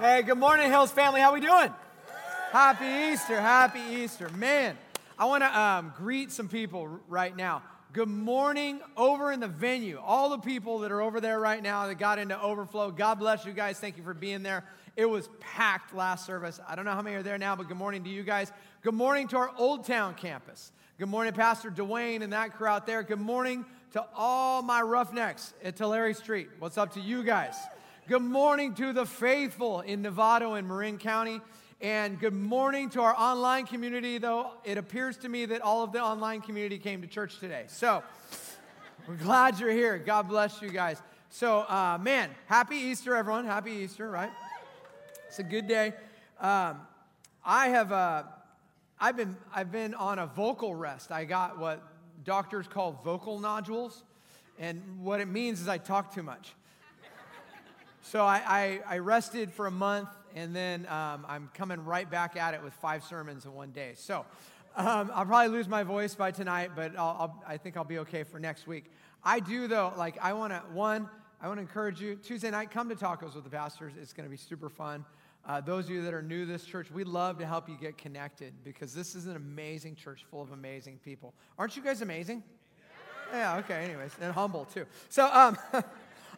Hey, good morning, Hills family. How we doing? Happy Easter, happy Easter. Man, I want to um, greet some people right now. Good morning over in the venue. All the people that are over there right now that got into overflow. God bless you guys. Thank you for being there. It was packed last service. I don't know how many are there now, but good morning to you guys. Good morning to our Old Town campus. Good morning, Pastor Dwayne and that crew out there. Good morning to all my roughnecks at Tulare Street. What's up to you guys? Good morning to the faithful in Novato and Marin County. And good morning to our online community, though it appears to me that all of the online community came to church today. So we're glad you're here. God bless you guys. So, uh, man, happy Easter, everyone. Happy Easter, right? It's a good day. Um, I have, uh, I've been, I've been on a vocal rest. I got what doctors call vocal nodules, and what it means is I talk too much. So I, I, I rested for a month, and then um, I'm coming right back at it with five sermons in one day. So um, I'll probably lose my voice by tonight, but I'll, I'll, I think I'll be okay for next week. I do, though, like, I want to, one, I want to encourage you. Tuesday night, come to Tacos with the Pastors. It's going to be super fun. Uh, those of you that are new to this church, we'd love to help you get connected because this is an amazing church full of amazing people. Aren't you guys amazing? Yeah, okay, anyways, and humble too. So, um,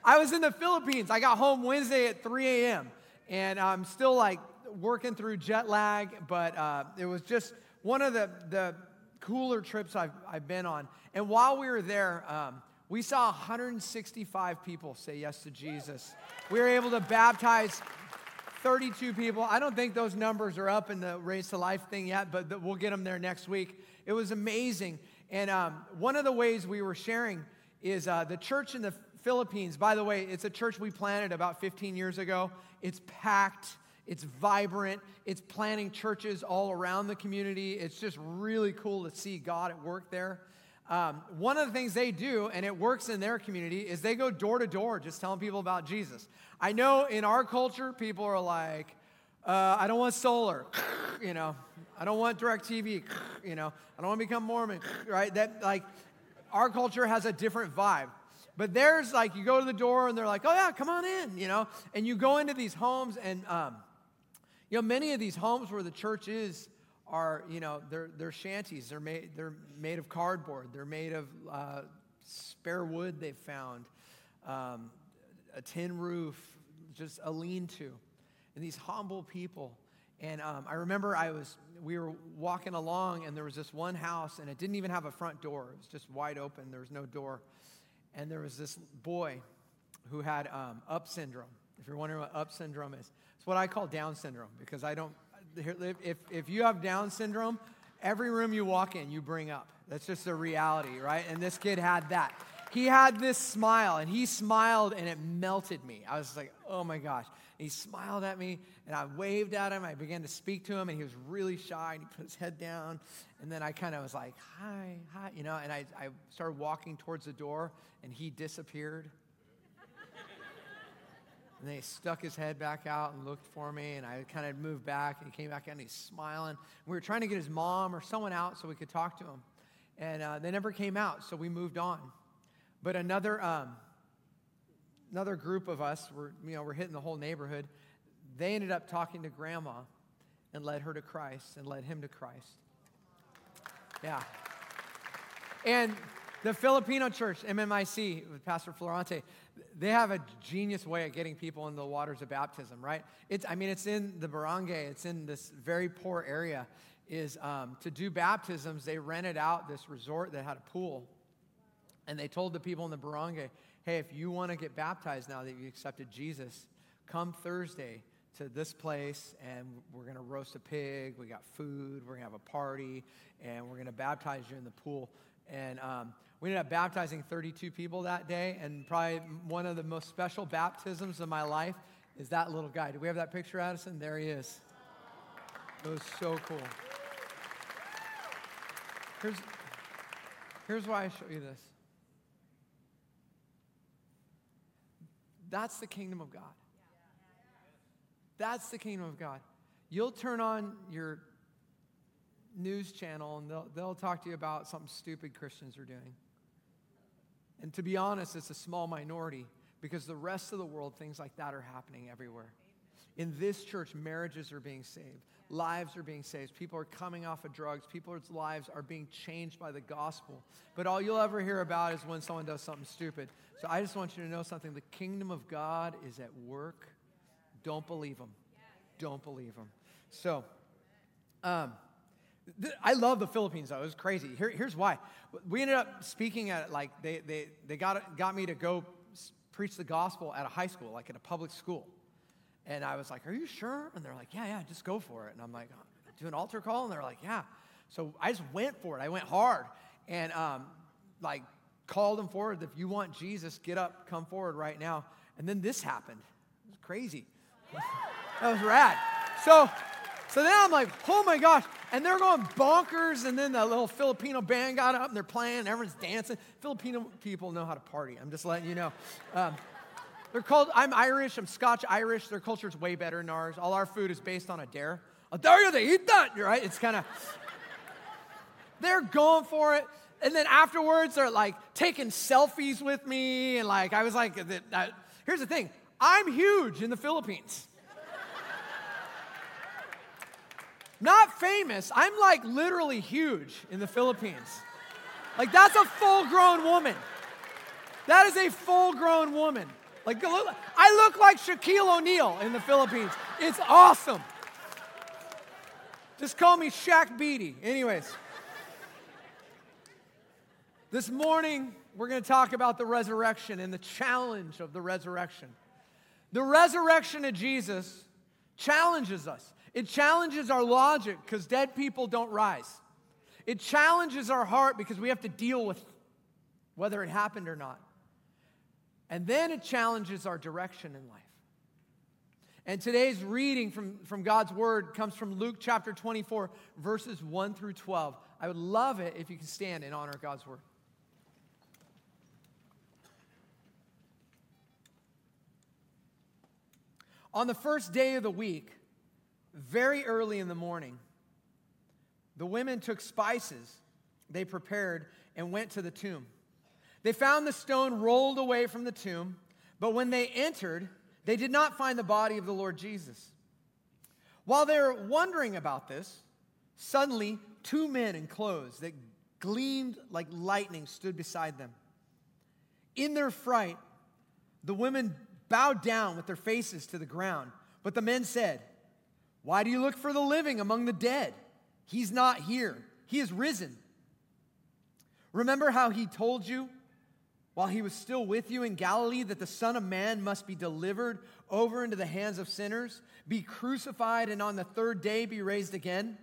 I was in the Philippines. I got home Wednesday at 3 a.m., and I'm still like working through jet lag, but uh, it was just one of the, the cooler trips I've, I've been on. And while we were there, um, we saw 165 people say yes to Jesus. We were able to baptize 32 people. I don't think those numbers are up in the Race to Life thing yet, but we'll get them there next week. It was amazing. And um, one of the ways we were sharing is uh, the church in the Philippines. By the way, it's a church we planted about 15 years ago. It's packed, it's vibrant, it's planting churches all around the community. It's just really cool to see God at work there. Um, one of the things they do, and it works in their community, is they go door to door just telling people about Jesus. I know in our culture, people are like, uh, I don't want solar, you know, I don't want DirecTV, you know, I don't want to become Mormon, right? That, like, our culture has a different vibe. But there's like, you go to the door and they're like, oh yeah, come on in, you know, and you go into these homes and, um, you know, many of these homes where the church is, are, you know, they're, they're shanties. They're made, they're made of cardboard. They're made of uh, spare wood they've found, um, a tin roof, just a lean to. And these humble people. And um, I remember I was, we were walking along and there was this one house and it didn't even have a front door. It was just wide open. There was no door. And there was this boy who had um, UP syndrome. If you're wondering what UP syndrome is, it's what I call Down syndrome because I don't, if, if you have Down syndrome, every room you walk in, you bring up. That's just the reality, right? And this kid had that. He had this smile, and he smiled, and it melted me. I was like, oh my gosh. And he smiled at me, and I waved at him. I began to speak to him, and he was really shy, and he put his head down. And then I kind of was like, hi, hi, you know, and I, I started walking towards the door, and he disappeared. And then he stuck his head back out and looked for me, and I kind of moved back, and he came back in, and he's smiling. We were trying to get his mom or someone out so we could talk to him. And uh, they never came out, so we moved on. But another, um, another group of us, were, you know, we're hitting the whole neighborhood. They ended up talking to grandma and led her to Christ and led him to Christ. Yeah. And the Filipino church, MMIC, with Pastor Florante, they have a genius way of getting people into the waters of baptism, right? It's, I mean, it's in the barangay, it's in this very poor area. Is um, to do baptisms, they rented out this resort that had a pool. And they told the people in the barangay, hey, if you want to get baptized now that you accepted Jesus, come Thursday to this place and we're going to roast a pig. We got food. We're going to have a party and we're going to baptize you in the pool. And um, we ended up baptizing 32 people that day, and probably one of the most special baptisms of my life is that little guy. Do we have that picture, Addison? There he is. It was so cool. Here's, here's why I show you this. That's the kingdom of God. That's the kingdom of God. You'll turn on your news channel and they'll, they'll talk to you about something stupid Christians are doing. And to be honest, it's a small minority because the rest of the world, things like that are happening everywhere. In this church, marriages are being saved, lives are being saved, people are coming off of drugs, people's lives are being changed by the gospel. But all you'll ever hear about is when someone does something stupid. So I just want you to know something the kingdom of God is at work. Don't believe them. Don't believe them. So, um, I love the Philippines though. It was crazy. Here, here's why. We ended up speaking at like they they they got got me to go preach the gospel at a high school, like at a public school. And I was like, "Are you sure?" And they're like, "Yeah, yeah, just go for it." And I'm like, "Do an altar call?" And they're like, "Yeah." So I just went for it. I went hard, and um, like called them forward. If you want Jesus, get up, come forward right now. And then this happened. It was crazy. that was rad. So so then I'm like, oh my gosh. And they're going bonkers. And then the little Filipino band got up and they're playing. And Everyone's dancing. Filipino people know how to party. I'm just letting you know. Um, they're called, I'm Irish, I'm Scotch Irish. Their culture's way better than ours. All our food is based on a dare. A dare they eat that, right? It's kind of, they're going for it. And then afterwards, they're like taking selfies with me. And like, I was like, here's the thing I'm huge in the Philippines. Not famous. I'm like literally huge in the Philippines. Like, that's a full grown woman. That is a full grown woman. Like, I look like Shaquille O'Neal in the Philippines. It's awesome. Just call me Shaq Beaty. Anyways, this morning we're going to talk about the resurrection and the challenge of the resurrection. The resurrection of Jesus challenges us. It challenges our logic because dead people don't rise. It challenges our heart because we have to deal with whether it happened or not. And then it challenges our direction in life. And today's reading from, from God's word comes from Luke chapter 24, verses 1 through 12. I would love it if you could stand in honor God's word. On the first day of the week, very early in the morning, the women took spices they prepared and went to the tomb. They found the stone rolled away from the tomb, but when they entered, they did not find the body of the Lord Jesus. While they were wondering about this, suddenly two men in clothes that gleamed like lightning stood beside them. In their fright, the women bowed down with their faces to the ground, but the men said, why do you look for the living among the dead? He's not here, he is risen. Remember how he told you while he was still with you in Galilee that the Son of Man must be delivered over into the hands of sinners, be crucified, and on the third day be raised again?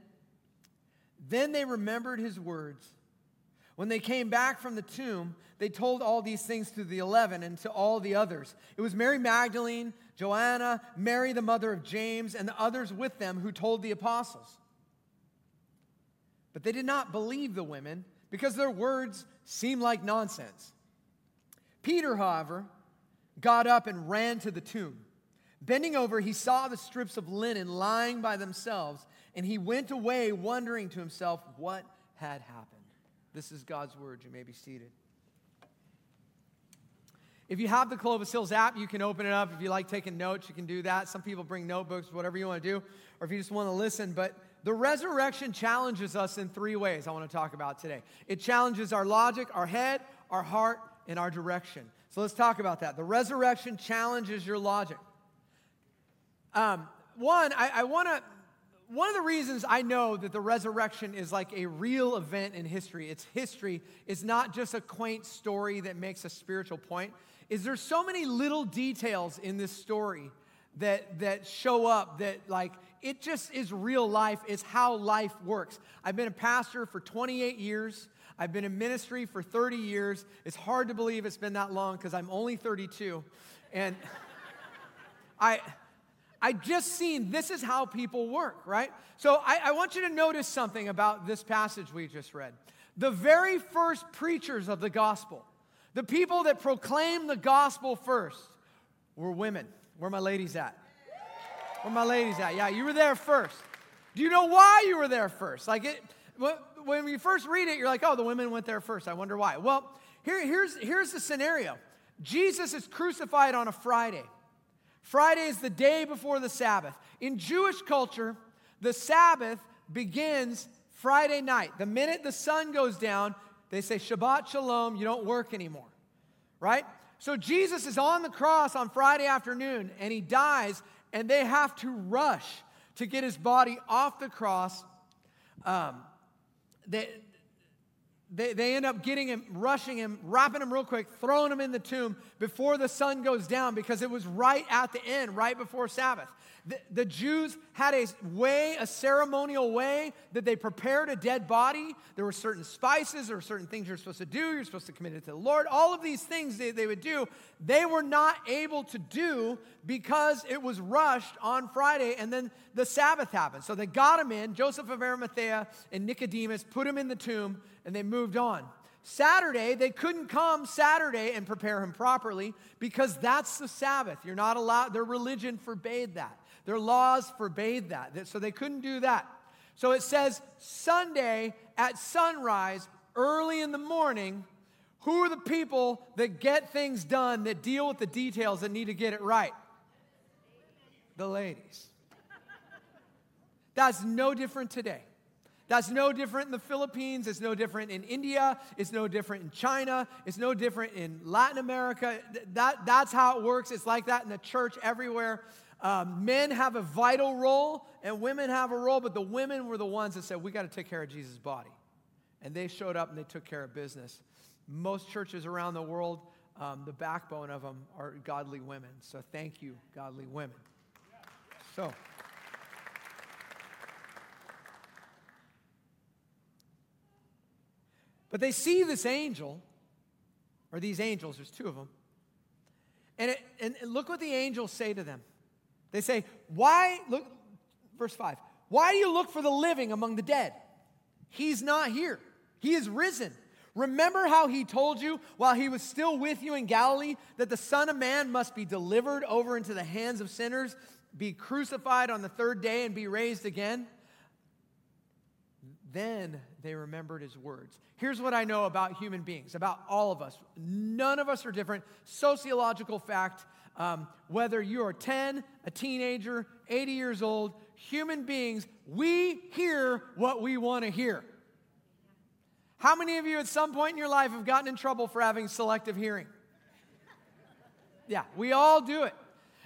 Then they remembered his words. When they came back from the tomb, they told all these things to the eleven and to all the others. It was Mary Magdalene Joanna, Mary, the mother of James, and the others with them who told the apostles. But they did not believe the women because their words seemed like nonsense. Peter, however, got up and ran to the tomb. Bending over, he saw the strips of linen lying by themselves, and he went away wondering to himself what had happened. This is God's word. You may be seated. If you have the Clovis Hills app, you can open it up. If you like taking notes, you can do that. Some people bring notebooks, whatever you want to do, or if you just want to listen. But the resurrection challenges us in three ways I want to talk about today. It challenges our logic, our head, our heart, and our direction. So let's talk about that. The resurrection challenges your logic. Um, one, I, I want to. One of the reasons I know that the resurrection is like a real event in history, it's history, it's not just a quaint story that makes a spiritual point is there's so many little details in this story that, that show up that like it just is real life it's how life works i've been a pastor for 28 years i've been in ministry for 30 years it's hard to believe it's been that long because i'm only 32 and i i just seen this is how people work right so I, I want you to notice something about this passage we just read the very first preachers of the gospel the people that proclaimed the gospel first were women. Where my ladies at? Where my ladies at? Yeah, you were there first. Do you know why you were there first? Like it, when you first read it, you're like, oh, the women went there first. I wonder why. Well, here, here's, here's the scenario Jesus is crucified on a Friday. Friday is the day before the Sabbath. In Jewish culture, the Sabbath begins Friday night. The minute the sun goes down, they say Shabbat Shalom, you don't work anymore, right? So Jesus is on the cross on Friday afternoon and he dies, and they have to rush to get his body off the cross. Um, they, they, they end up getting him, rushing him, wrapping him real quick, throwing him in the tomb before the sun goes down because it was right at the end, right before Sabbath. The, the Jews had a way, a ceremonial way that they prepared a dead body. There were certain spices, there were certain things you're supposed to do. You're supposed to commit it to the Lord. All of these things they, they would do, they were not able to do because it was rushed on Friday and then the Sabbath happened. So they got him in, Joseph of Arimathea and Nicodemus put him in the tomb and they moved on. Saturday, they couldn't come Saturday and prepare him properly because that's the Sabbath. You're not allowed, their religion forbade that. Their laws forbade that, so they couldn't do that. So it says Sunday at sunrise, early in the morning, who are the people that get things done, that deal with the details, that need to get it right? The ladies. That's no different today. That's no different in the Philippines. It's no different in India. It's no different in China. It's no different in Latin America. That, that's how it works. It's like that in the church everywhere. Um, men have a vital role and women have a role, but the women were the ones that said, We got to take care of Jesus' body. And they showed up and they took care of business. Most churches around the world, um, the backbone of them are godly women. So thank you, godly women. So. But they see this angel, or these angels, there's two of them. And, it, and look what the angels say to them. They say, Why, look, verse 5, why do you look for the living among the dead? He's not here, he is risen. Remember how he told you while he was still with you in Galilee that the Son of Man must be delivered over into the hands of sinners, be crucified on the third day, and be raised again? Then they remembered his words. Here's what I know about human beings, about all of us. None of us are different. Sociological fact um, whether you are 10, a teenager, 80 years old, human beings, we hear what we want to hear. How many of you at some point in your life have gotten in trouble for having selective hearing? Yeah, we all do it.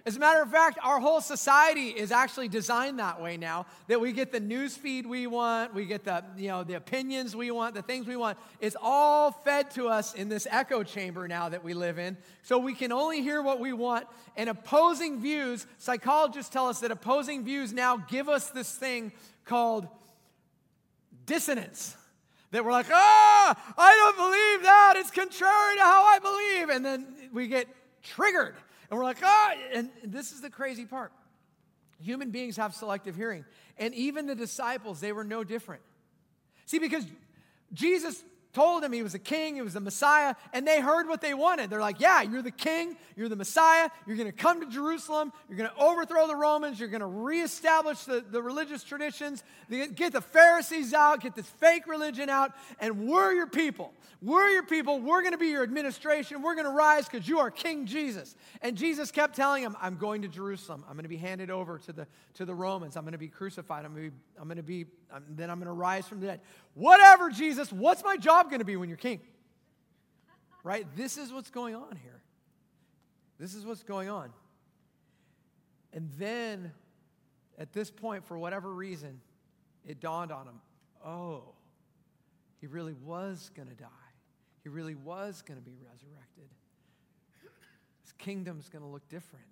As a matter of fact, our whole society is actually designed that way now. That we get the news feed we want, we get the you know the opinions we want, the things we want. It's all fed to us in this echo chamber now that we live in. So we can only hear what we want. And opposing views, psychologists tell us that opposing views now give us this thing called dissonance. That we're like, ah, I don't believe that. It's contrary to how I believe. And then we get triggered and we're like, ah, and this is the crazy part. Human beings have selective hearing. And even the disciples, they were no different. See, because Jesus told him he was a king, he was the Messiah, and they heard what they wanted. They're like, Yeah, you're the king, you're the Messiah, you're gonna come to Jerusalem, you're gonna overthrow the Romans, you're gonna reestablish the, the religious traditions, get the Pharisees out, get this fake religion out, and we're your people. We're your people, we're gonna be your administration, we're gonna rise because you are King Jesus. And Jesus kept telling him, I'm going to Jerusalem, I'm gonna be handed over to the, to the Romans, I'm gonna be crucified, I'm gonna be, I'm gonna be I'm, then I'm gonna rise from the dead. Whatever, Jesus, what's my job going to be when you're king? Right? This is what's going on here. This is what's going on. And then at this point, for whatever reason, it dawned on him oh, he really was going to die. He really was going to be resurrected. His kingdom's going to look different.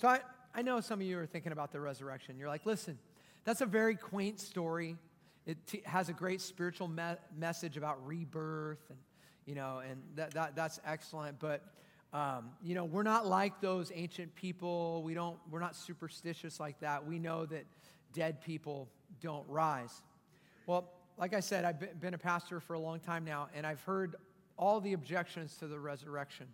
So I, I know some of you are thinking about the resurrection. You're like, listen, that's a very quaint story. It t- has a great spiritual me- message about rebirth, and you know, and that, that that's excellent. But um, you know, we're not like those ancient people. We don't. We're not superstitious like that. We know that dead people don't rise. Well, like I said, I've been a pastor for a long time now, and I've heard all the objections to the resurrection.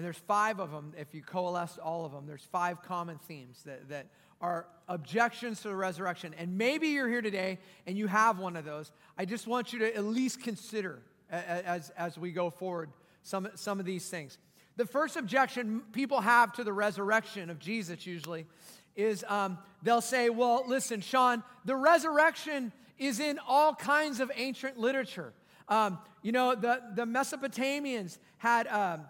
And there's five of them, if you coalesce all of them, there's five common themes that, that are objections to the resurrection. And maybe you're here today and you have one of those. I just want you to at least consider as, as we go forward some, some of these things. the first objection people have to the resurrection of Jesus usually is um, they'll say, well, listen, Shawn, the resurrection is in all kinds of ancient literature. Um, you know, the, the Mesopotamians had um,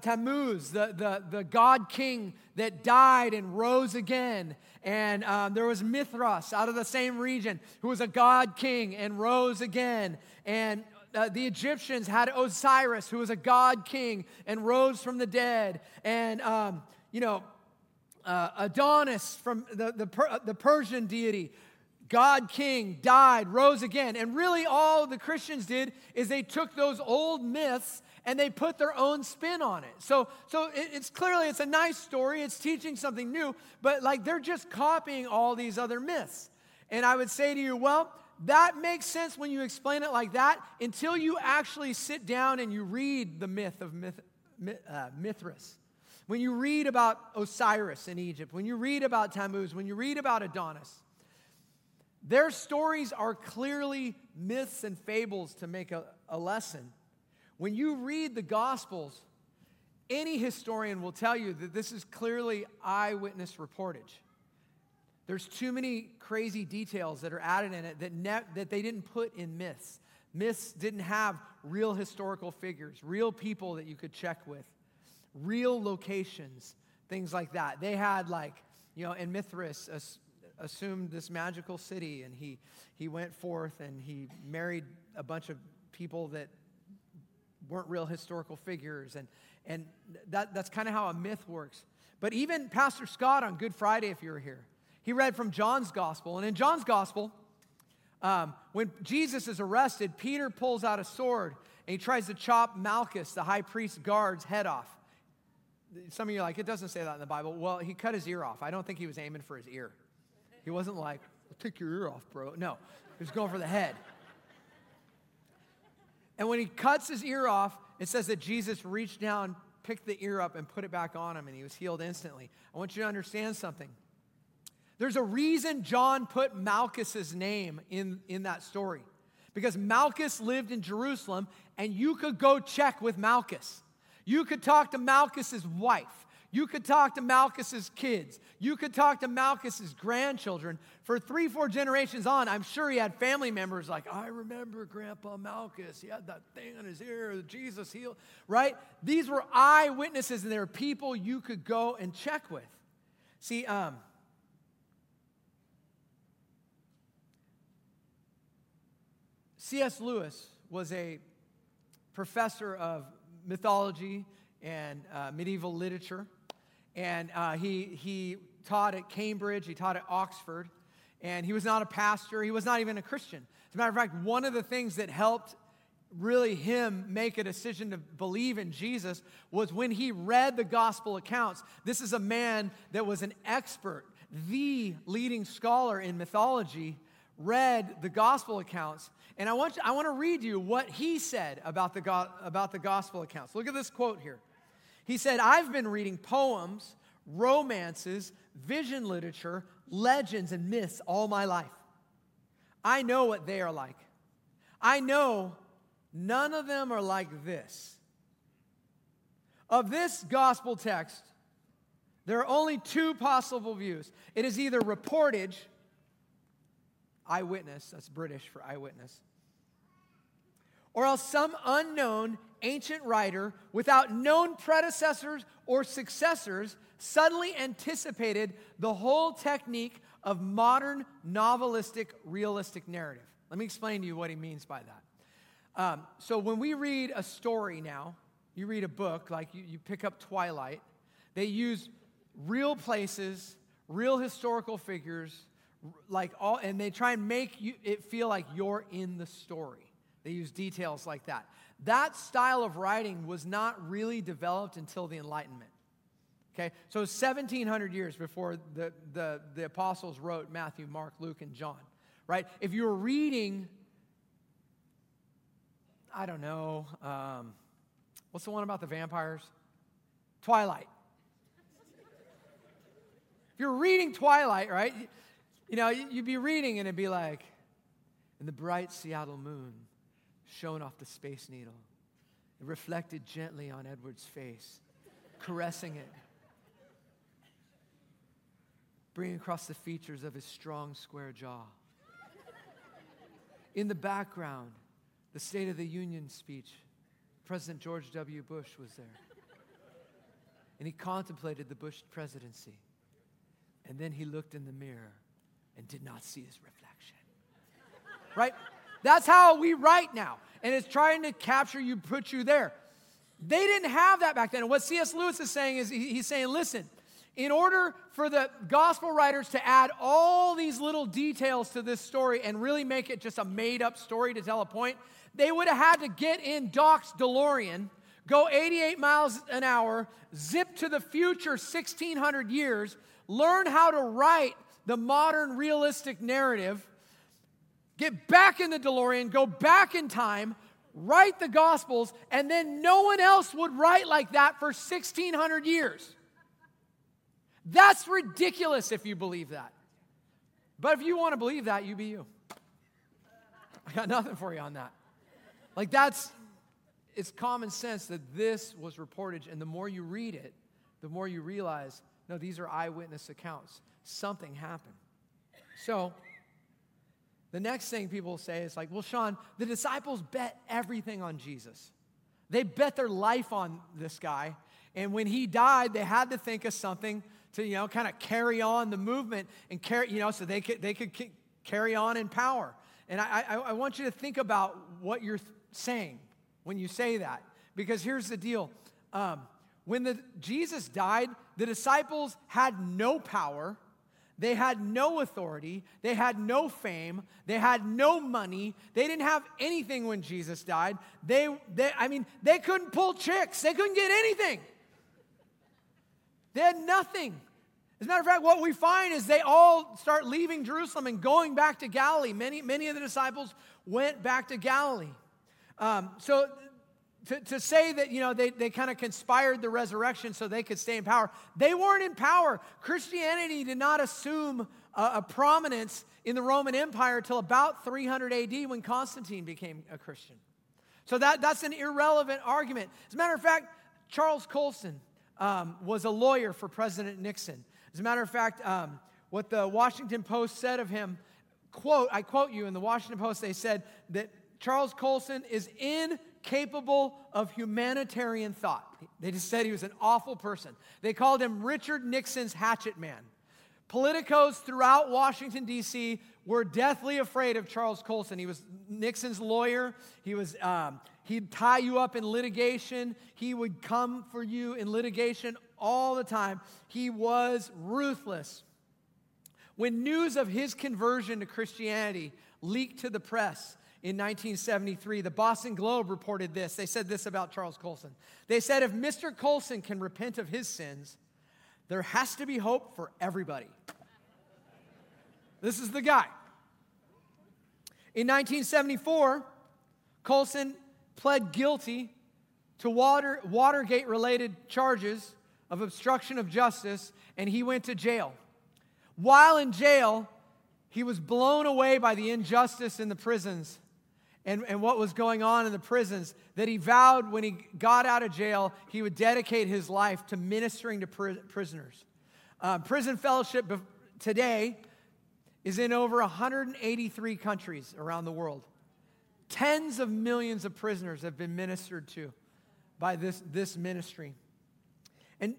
Tammuz, the, the, the god king that died and rose again. And um, there was Mithras out of the same region who was a god king and rose again. And uh, the Egyptians had Osiris, who was a god king and rose from the dead. And, um, you know, uh, Adonis from the, the, uh, the Persian deity, God king, died, rose again. And really, all the Christians did is they took those old myths and they put their own spin on it. So, so it, it's clearly it's a nice story. It's teaching something new, but like they're just copying all these other myths. And I would say to you, well, that makes sense when you explain it like that until you actually sit down and you read the myth of myth, uh, Mithras. When you read about Osiris in Egypt, when you read about Tammuz, when you read about Adonis, their stories are clearly myths and fables to make a, a lesson. When you read the Gospels, any historian will tell you that this is clearly eyewitness reportage. There's too many crazy details that are added in it that, ne- that they didn't put in myths. Myths didn't have real historical figures, real people that you could check with, real locations, things like that. They had, like, you know, in Mithras, as- assumed this magical city, and he, he went forth and he married a bunch of people that weren't real historical figures. And, and that, that's kind of how a myth works. But even Pastor Scott on Good Friday, if you were here, he read from John's gospel. And in John's gospel, um, when Jesus is arrested, Peter pulls out a sword and he tries to chop Malchus, the high priest guard's head off. Some of you are like, it doesn't say that in the Bible. Well, he cut his ear off. I don't think he was aiming for his ear. He wasn't like, I'll take your ear off, bro. No, he was going for the head. And when he cuts his ear off, it says that Jesus reached down, picked the ear up, and put it back on him, and he was healed instantly. I want you to understand something. There's a reason John put Malchus's name in, in that story. Because Malchus lived in Jerusalem, and you could go check with Malchus. You could talk to Malchus's wife. You could talk to Malchus's kids. You could talk to Malchus's grandchildren. For three, four generations on, I'm sure he had family members like, I remember Grandpa Malchus. He had that thing on his ear, Jesus healed, right? These were eyewitnesses, and they were people you could go and check with. See, um, C.S. Lewis was a professor of mythology and uh, medieval literature. And uh, he, he taught at Cambridge, he taught at Oxford, and he was not a pastor, he was not even a Christian. As a matter of fact, one of the things that helped really him make a decision to believe in Jesus was when he read the gospel accounts. This is a man that was an expert, the leading scholar in mythology, read the gospel accounts and I want, you, I want to read you what he said about the, about the gospel accounts. Look at this quote here. He said, I've been reading poems, romances, vision literature, legends, and myths all my life. I know what they are like. I know none of them are like this. Of this gospel text, there are only two possible views. It is either reportage eyewitness, that's British for eyewitness, or else some unknown ancient writer without known predecessors or successors suddenly anticipated the whole technique of modern novelistic realistic narrative. Let me explain to you what he means by that. Um, so, when we read a story now, you read a book, like you, you pick up Twilight, they use real places, real historical figures, like all, and they try and make you, it feel like you're in the story. They use details like that. That style of writing was not really developed until the Enlightenment. Okay, so 1700 years before the, the, the apostles wrote Matthew, Mark, Luke, and John, right? If you were reading, I don't know, um, what's the one about the vampires? Twilight. If you're reading Twilight, right, you know, you'd be reading and it'd be like, in the bright Seattle moon shone off the Space Needle. It reflected gently on Edward's face, caressing it, bringing across the features of his strong, square jaw. In the background, the State of the Union speech, President George W. Bush was there. And he contemplated the Bush presidency. And then he looked in the mirror and did not see his reflection. Right? That's how we write now. And it's trying to capture you, put you there. They didn't have that back then. And what C.S. Lewis is saying is he's saying, listen, in order for the gospel writers to add all these little details to this story and really make it just a made up story to tell a point, they would have had to get in Doc's DeLorean, go 88 miles an hour, zip to the future 1600 years, learn how to write the modern realistic narrative, get back in the DeLorean, go back in time, write the Gospels, and then no one else would write like that for 1600 years. That's ridiculous if you believe that. But if you want to believe that, you be you. I got nothing for you on that. Like, that's, it's common sense that this was reported, and the more you read it, the more you realize no, these are eyewitness accounts. Something happened. So, the next thing people say is like, well, Shawn, the disciples bet everything on Jesus. They bet their life on this guy. And when he died, they had to think of something to, you know, kind of carry on the movement and carry, you know, so they could, they could carry on in power. And I, I, I want you to think about what you're saying when you say that. Because here's the deal. Um, when the, Jesus died, the disciples had no power, they had no authority, they had no fame, they had no money, they didn't have anything when Jesus died. They, they I mean, they couldn't pull chicks, they couldn't get anything. They had nothing. As a matter of fact, what we find is they all start leaving Jerusalem and going back to Galilee. Many, many of the disciples went back to Galilee. Um, so to, to say that, you know, they, they kind of conspired the resurrection so they could stay in power, they weren't in power. Christianity did not assume a, a prominence in the Roman Empire until about 300 AD when Constantine became a Christian. So that, that's an irrelevant argument. As a matter of fact, Charles Colson um, was a lawyer for President Nixon. As a matter of fact, um, what the Washington Post said of him, quote, I quote you in the Washington Post, they said that Charles Colson is in capable of humanitarian thought. They just said he was an awful person. They called him Richard Nixon's hatchet man. Politicos throughout Washington, D.C. were deathly afraid of Charles Colson. He was Nixon's lawyer. He was, um, he'd tie you up in litigation. He would come for you in litigation all the time. He was ruthless. When news of his conversion to Christianity leaked to the press, in 1973, the Boston Globe reported this. They said this about Charles Colson. They said, if Mr. Colson can repent of his sins, there has to be hope for everybody. This is the guy. In 1974, Colson pled guilty to water, Watergate related charges of obstruction of justice, and he went to jail. While in jail, he was blown away by the injustice in the prisons and, and what was going on in the prisons that he vowed when he got out of jail, he would dedicate his life to ministering to pri- prisoners. Uh, prison fellowship today is in over 183 countries around the world. Tens of millions of prisoners have been ministered to by this, this ministry. And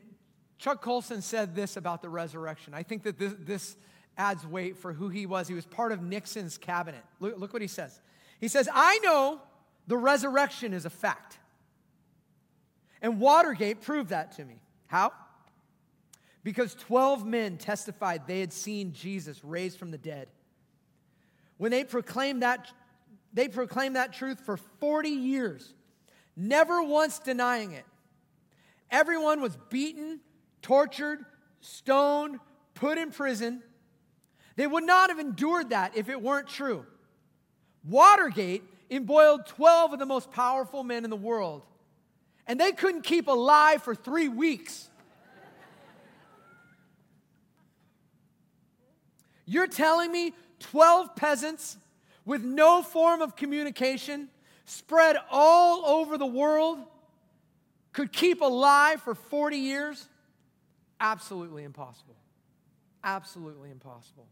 Chuck Colson said this about the resurrection. I think that this, this adds weight for who he was. He was part of Nixon's cabinet. Look, look what he says. He says, I know the resurrection is a fact. And Watergate proved that to me. How? Because 12 men testified they had seen Jesus raised from the dead. When they proclaimed that, they proclaimed that truth for 40 years, never once denying it. Everyone was beaten, tortured, stoned, put in prison. They would not have endured that if it weren't true. Watergate embroiled 12 of the most powerful men in the world, and they couldn't keep alive for three weeks. You're telling me 12 peasants with no form of communication spread all over the world could keep alive for 40 years? Absolutely impossible. Absolutely impossible.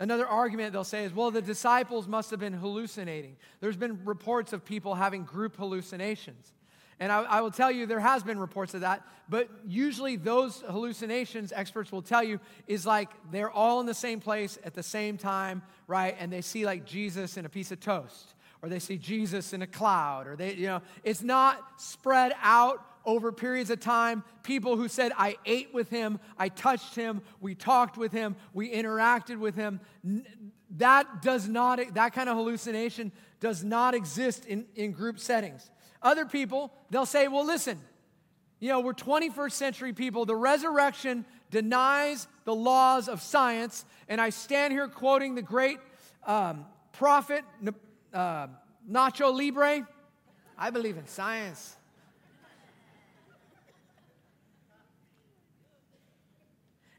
Another argument they'll say is, well, the disciples must have been hallucinating. There's been reports of people having group hallucinations. And I, I, will tell you, there has been reports of that, but usually those hallucinations, experts will tell you, is like they're all in the same place at the same time, right? And they see like Jesus in a piece of toast, or they see Jesus in a cloud, or they, you know, it's not spread out over periods of time. People who said, I ate with him, I touched him, we talked with him, we interacted with him. That does not, that kind of hallucination does not exist in, in group settings. Other people, they'll say, well, listen, you know, we're 21st century people. The resurrection denies the laws of science. And I stand here quoting the great um, prophet uh, Nacho Libre. I believe in science.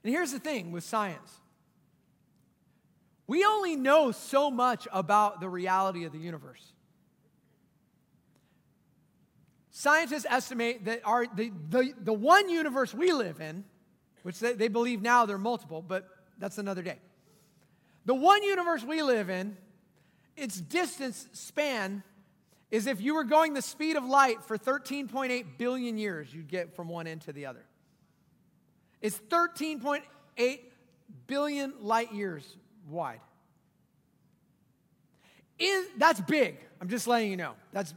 And here's the thing with science we only know so much about the reality of the universe. Scientists estimate that our, the, the, the one universe we live in, which they, they believe now there are multiple, but that's another day. The one universe we live in, its distance span is if you were going the speed of light for 13.8 billion years, you'd get from one end to the other. It's 13.8 billion light years wide. In, that's big. I'm just letting you know. That's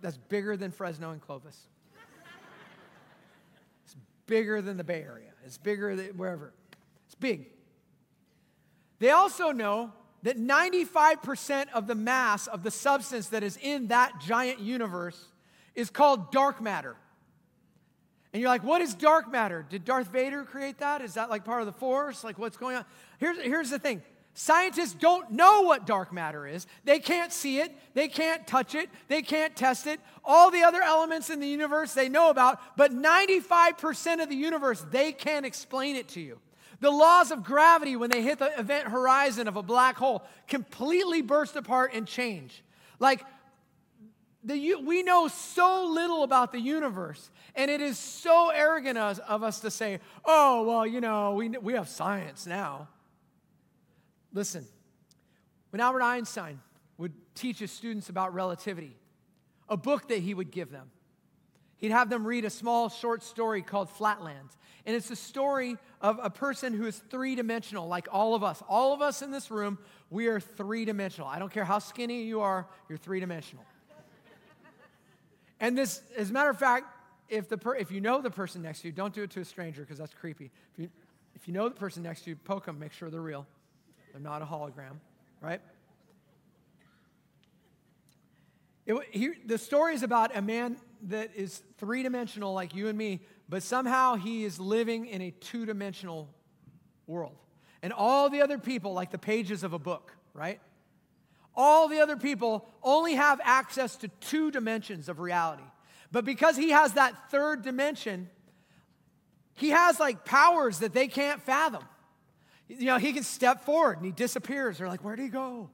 that's bigger than Fresno and Clovis. It's bigger than the Bay Area. It's bigger than wherever. It's big. They also know that 95% of the mass of the substance that is in that giant universe is called dark matter. And you're like, what is dark matter? Did Darth Vader create that? Is that like part of the Force? Like, what's going on? Here's, here's the thing Scientists don't know what dark matter is. They can't see it, they can't touch it, they can't test it. All the other elements in the universe they know about, but 95% of the universe, they can't explain it to you. The laws of gravity, when they hit the event horizon of a black hole, completely burst apart and change. Like, the, we know so little about the universe, and it is so arrogant of us to say, oh, well, you know, we, we have science now. Listen, when Albert Einstein would teach his students about relativity, a book that he would give them, he'd have them read a small short story called Flatland. And it's a story of a person who is three dimensional, like all of us. All of us in this room, we are three dimensional. I don't care how skinny you are, you're three dimensional. And this, as a matter of fact, if, the per, if you know the person next to you, don't do it to a stranger because that's creepy. If you, if you know the person next to you, poke them, make sure they're real. They're not a hologram, right? It, he, the story is about a man that is three dimensional like you and me, but somehow he is living in a two dimensional world. And all the other people, like the pages of a book, right? All the other people only have access to two dimensions of reality. But because he has that third dimension, he has like powers that they can't fathom. You know, he can step forward and he disappears. They're like, where'd he go?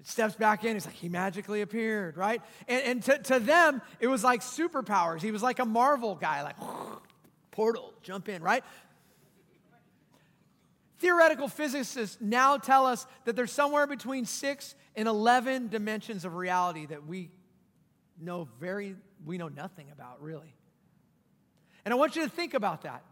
It steps back in. He's like he magically appeared, right? And, and to, to them, it was like superpowers. He was like a Marvel guy, like portal, jump in, right? Theoretical physicists now tell us that there's somewhere between six and 11 dimensions of reality that we know very, we know nothing about, really. And I want you to think about that.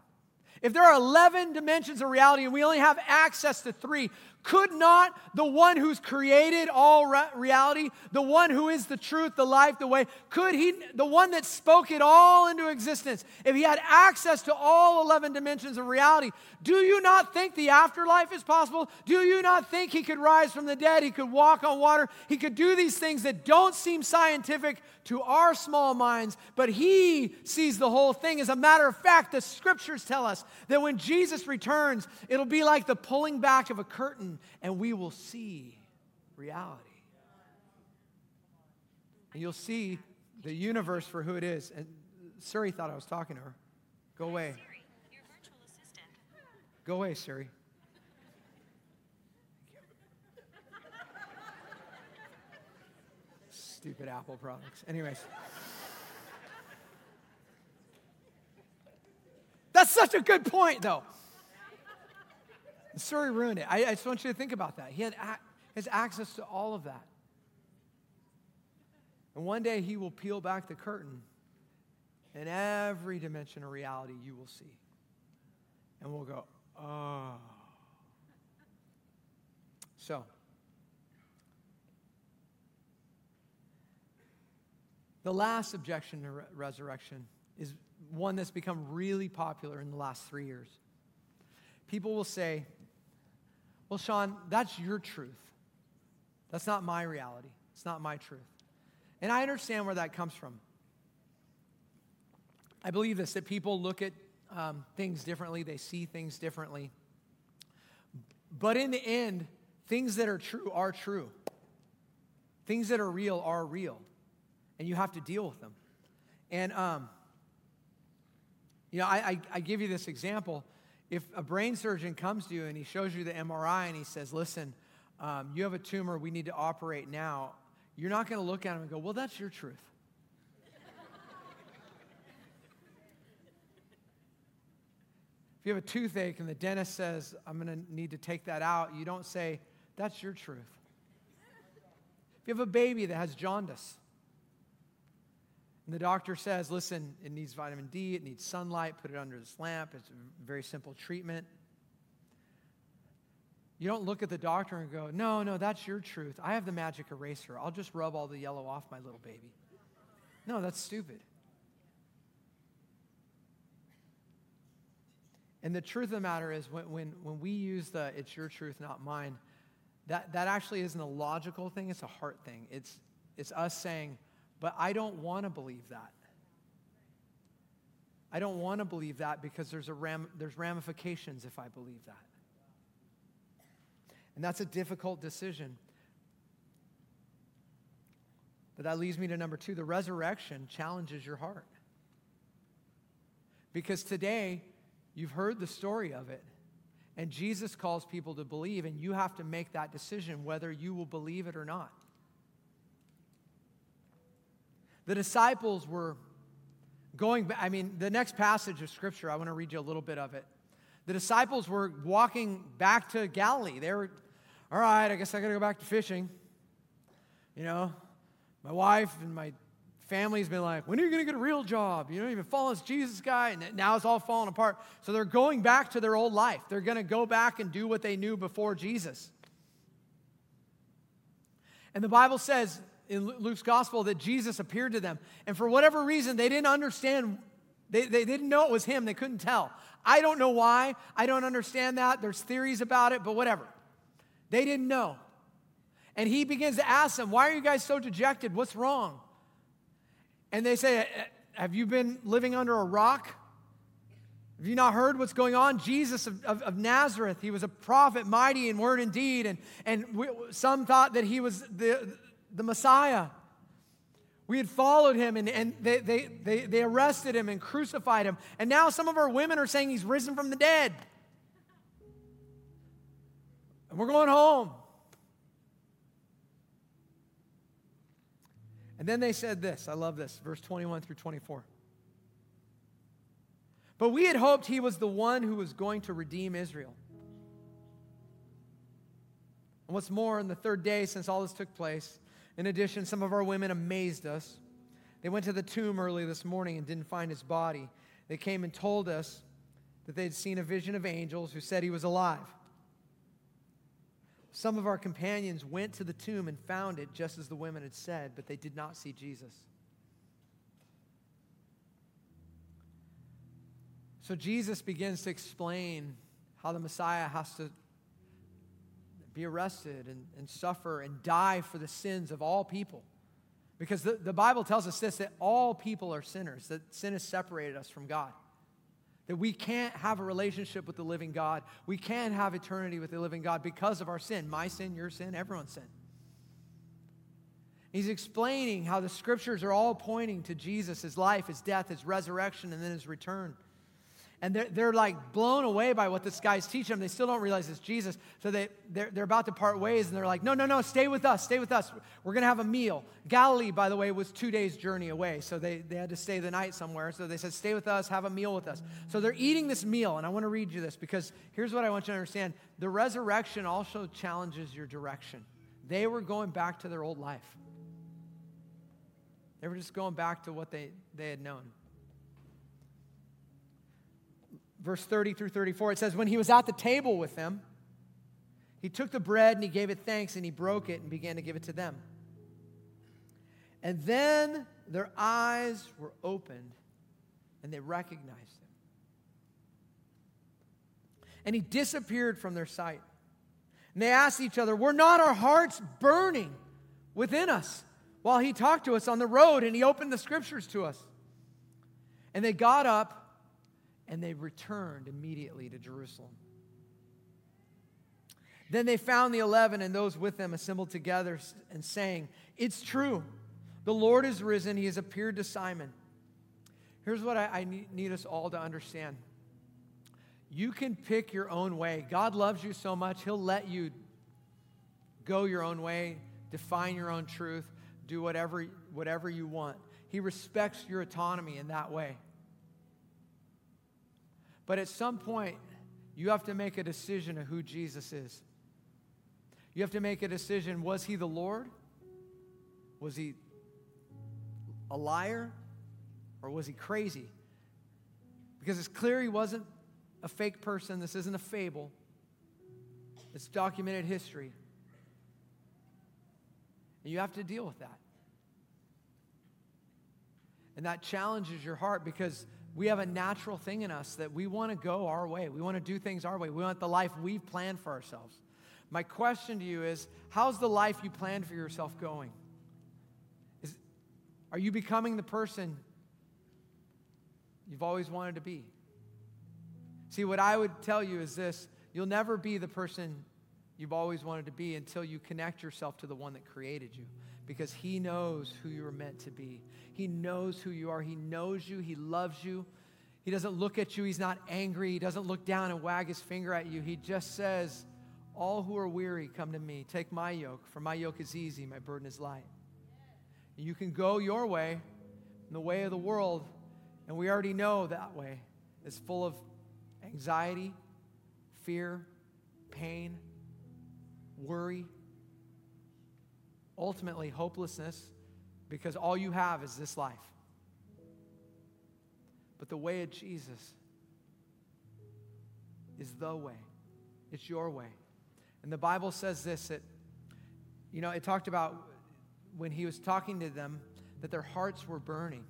If there are 11 dimensions of reality and we only have access to three, could not the one who's created all re- reality, the one who is the truth, the life, the way, could he, the one that spoke it all into existence, if he had access to all 11 dimensions of reality, do you not think the afterlife is possible? Do you not think he could rise from the dead? He could walk on water? He could do these things that don't seem scientific to our small minds, but he sees the whole thing. As a matter of fact, the scriptures tell us that when Jesus returns, it'll be like the pulling back of a curtain and we will see reality. And you'll see the universe for who it is. And Siri thought I was talking to her. Go away. Go away, Siri. Stupid Apple products. Anyways. That's such a good point, though. Story ruined it. I, I just want you to think about that. He had has access to all of that. And one day he will peel back the curtain, and every dimension of reality you will see. And we'll go, oh. So, the last objection to re- resurrection is one that's become really popular in the last three years. People will say, Well, Shawn, that's your truth. That's not my reality. It's not my truth. And I understand where that comes from. I believe this that people look at um, things differently, they see things differently. But in the end, things that are true are true. Things that are real are real. And you have to deal with them. And, um, you know, I, I, I give you this example. If a brain surgeon comes to you and he shows you the MRI and he says, listen, um, you have a tumor, we need to operate now you're not going to look at him and go, well, that's your truth. if you have a toothache and the dentist says, I'm going to need to take that out, you don't say, that's your truth. If you have a baby that has jaundice, and the doctor says, listen, it needs vitamin D, it needs sunlight, put it under this lamp, it's a very simple treatment. You don't look at the doctor and go, no, no, that's your truth. I have the magic eraser. I'll just rub all the yellow off my little baby. No, that's stupid. And the truth of the matter is, when, when, when we use the it's your truth, not mine, that, that actually isn't a logical thing, it's a heart thing. It's, it's us saying, but I don't want to believe that. I don't want to believe that because there's, a ram, there's ramifications if I believe that. And that's a difficult decision. But that leads me to number two the resurrection challenges your heart. Because today, you've heard the story of it, and Jesus calls people to believe, and you have to make that decision whether you will believe it or not. The disciples were going back. I mean, the next passage of Scripture, I want to read you a little bit of it. The disciples were walking back to Galilee. They were all right, I guess I got to go back to fishing. You know, my wife and my family's been like, when are you going to get a real job? You know, you've been following this Jesus guy, and now it's all falling apart. So they're going back to their old life. They're going to go back and do what they knew before Jesus. And the Bible says in Luke's gospel that Jesus appeared to them. And for whatever reason, they didn't understand, they, they, didn't know it was him. They couldn't tell. I don't know why. I don't understand that. There's theories about it, but whatever. They didn't know. And he begins to ask them, Why are you guys so dejected? What's wrong? And they say, eh, eh, Have you been living under a rock? Have you not heard what's going on? Jesus of, of, of Nazareth, he was a prophet, mighty in word and deed. And, and we, some thought that he was the, the Messiah. We had followed him and, and they, they, they, they arrested him and crucified him. And now some of our women are saying he's risen from the dead and we're going home. And then they said this I love this, verse 21 through 24. But we had hoped he was the one who was going to redeem Israel. And what's more, in the third day since all this took place, in addition, some of our women amazed us. They went to the tomb early this morning and didn't find his body. They came and told us that they'd seen a vision of angels who said he was alive. Some of our companions went to the tomb and found it just as the women had said, but they did not see Jesus. So Jesus begins to explain how the Messiah has to be arrested and, and suffer and die for the sins of all people. Because the, the Bible tells us this that all people are sinners, that sin has separated us from God. That we can't have a relationship with the living God. We can't have eternity with the living God because of our sin. My sin, your sin, everyone's sin. He's explaining how the scriptures are all pointing to Jesus, his life, his death, his resurrection, and then his return. And they're, they're like blown away by what this guy's teaching them. They still don't realize it's Jesus. So they, they're, they're about to part ways and they're like, no, no, no, stay with us, stay with us. We're going to have a meal. Galilee, by the way, was two days' journey away. So they, they had to stay the night somewhere. So they said, stay with us, have a meal with us. So they're eating this meal. And I want to read you this because here's what I want you to understand the resurrection also challenges your direction. They were going back to their old life, they were just going back to what they, they had known verse 30 through 34, it says, When he was at the table with them, he took the bread and he gave it thanks and he broke it and began to give it to them. And then their eyes were opened and they recognized him. And he disappeared from their sight. And they asked each other, Were not our hearts burning within us while he talked to us on the road and he opened the scriptures to us? And they got up and they returned immediately to Jerusalem. Then they found the eleven and those with them assembled together and saying, It's true, the Lord is risen, he has appeared to Simon. Here's what I, I need us all to understand you can pick your own way. God loves you so much, he'll let you go your own way, define your own truth, do whatever, whatever you want. He respects your autonomy in that way. But at some point, you have to make a decision of who Jesus is. You have to make a decision was he the Lord? Was he a liar? Or was he crazy? Because it's clear he wasn't a fake person. This isn't a fable, it's documented history. And you have to deal with that. And that challenges your heart because we have a natural thing in us that we want to go our way. We want to do things our way. We want the life we've planned for ourselves. My question to you is how's the life you planned for yourself going? Is, are you becoming the person you've always wanted to be? See, what I would tell you is this you'll never be the person you've always wanted to be until you connect yourself to the one that created you because he knows who you are meant to be. He knows who you are. He knows you. He loves you. He doesn't look at you. He's not angry. He doesn't look down and wag his finger at you. He just says, All who are weary, come to me. Take my yoke, for my yoke is easy, my burden is light. And you can go your way, in the way of the world, and we already know that way is full of anxiety, fear, pain, worry, ultimately hopelessness because all you have is this life. But the way of Jesus is the way, it's your way. And the Bible says this that, you know, it talked about when he was talking to them that their hearts were burning.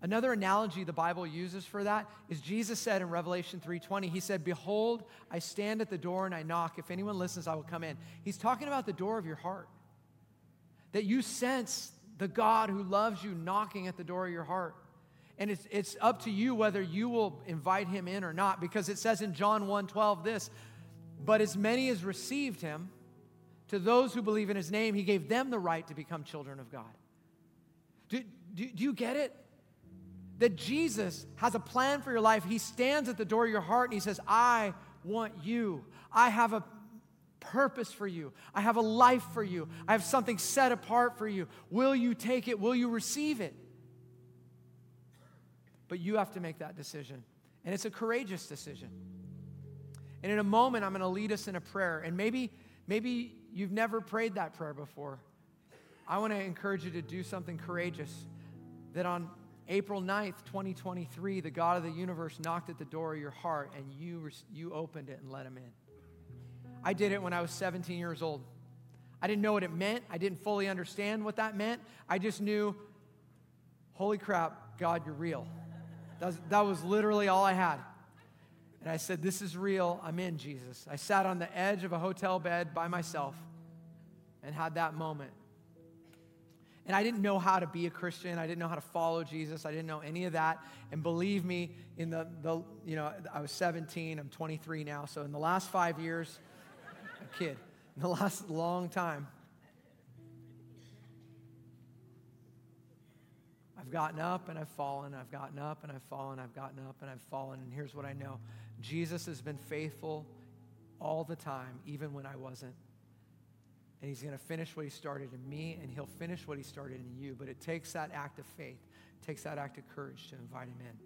Another analogy the Bible uses for that is Jesus said in Revelation 3:20, he said, "Behold, I stand at the door and I knock. If anyone listens, I will come in." He's talking about the door of your heart. That you sense the God who loves you knocking at the door of your heart. And it's, it's up to you whether you will invite him in or not, because it says in John 1:12 this, but as many as received him, to those who believe in his name, he gave them the right to become children of God. Do, do, do you get it? That Jesus has a plan for your life. He stands at the door of your heart and He says, I want you. I have a purpose for you. I have a life for you. I have something set apart for you. Will you take it? Will you receive it? But you have to make that decision. And it's a courageous decision. And in a moment, I'm going to lead us in a prayer. And maybe, maybe you've never prayed that prayer before. I want to encourage you to do something courageous that on April 9th, 2023, the God of the universe knocked at the door of your heart and you, you opened it and let him in. I did it when I was 17 years old. I didn't know what it meant. I didn't fully understand what that meant. I just knew, holy crap, God, you're real. That was, that was literally all I had. And I said, This is real. I'm in, Jesus. I sat on the edge of a hotel bed by myself and had that moment. And I didn't know how to be a Christian. I didn't know how to follow Jesus. I didn't know any of that. And believe me, in the, the you know, I was 17, I'm 23 now. So in the last five years, a kid, in the last long time, I've I've gotten up and I've fallen, I've gotten up and I've fallen, I've gotten up and I've fallen. And here's what I know Jesus has been faithful all the time, even when I wasn't. And he's going to finish what he started in me, and he'll finish what he started in you. But it takes that act of faith, it takes that act of courage to invite him in.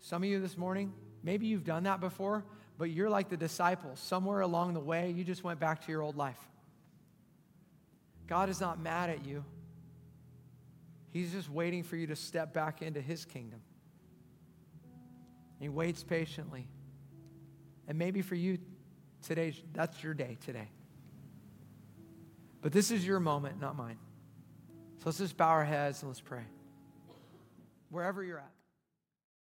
Some of you this morning, maybe you've done that before, but you're like the disciples. Somewhere along the way, you just went back to your old life. God is not mad at you. He's just waiting for you to step back into his kingdom. He waits patiently. And maybe for you, today, that's your day today. But this is your moment, not mine. So let's just bow our heads and let's pray. Wherever you're at.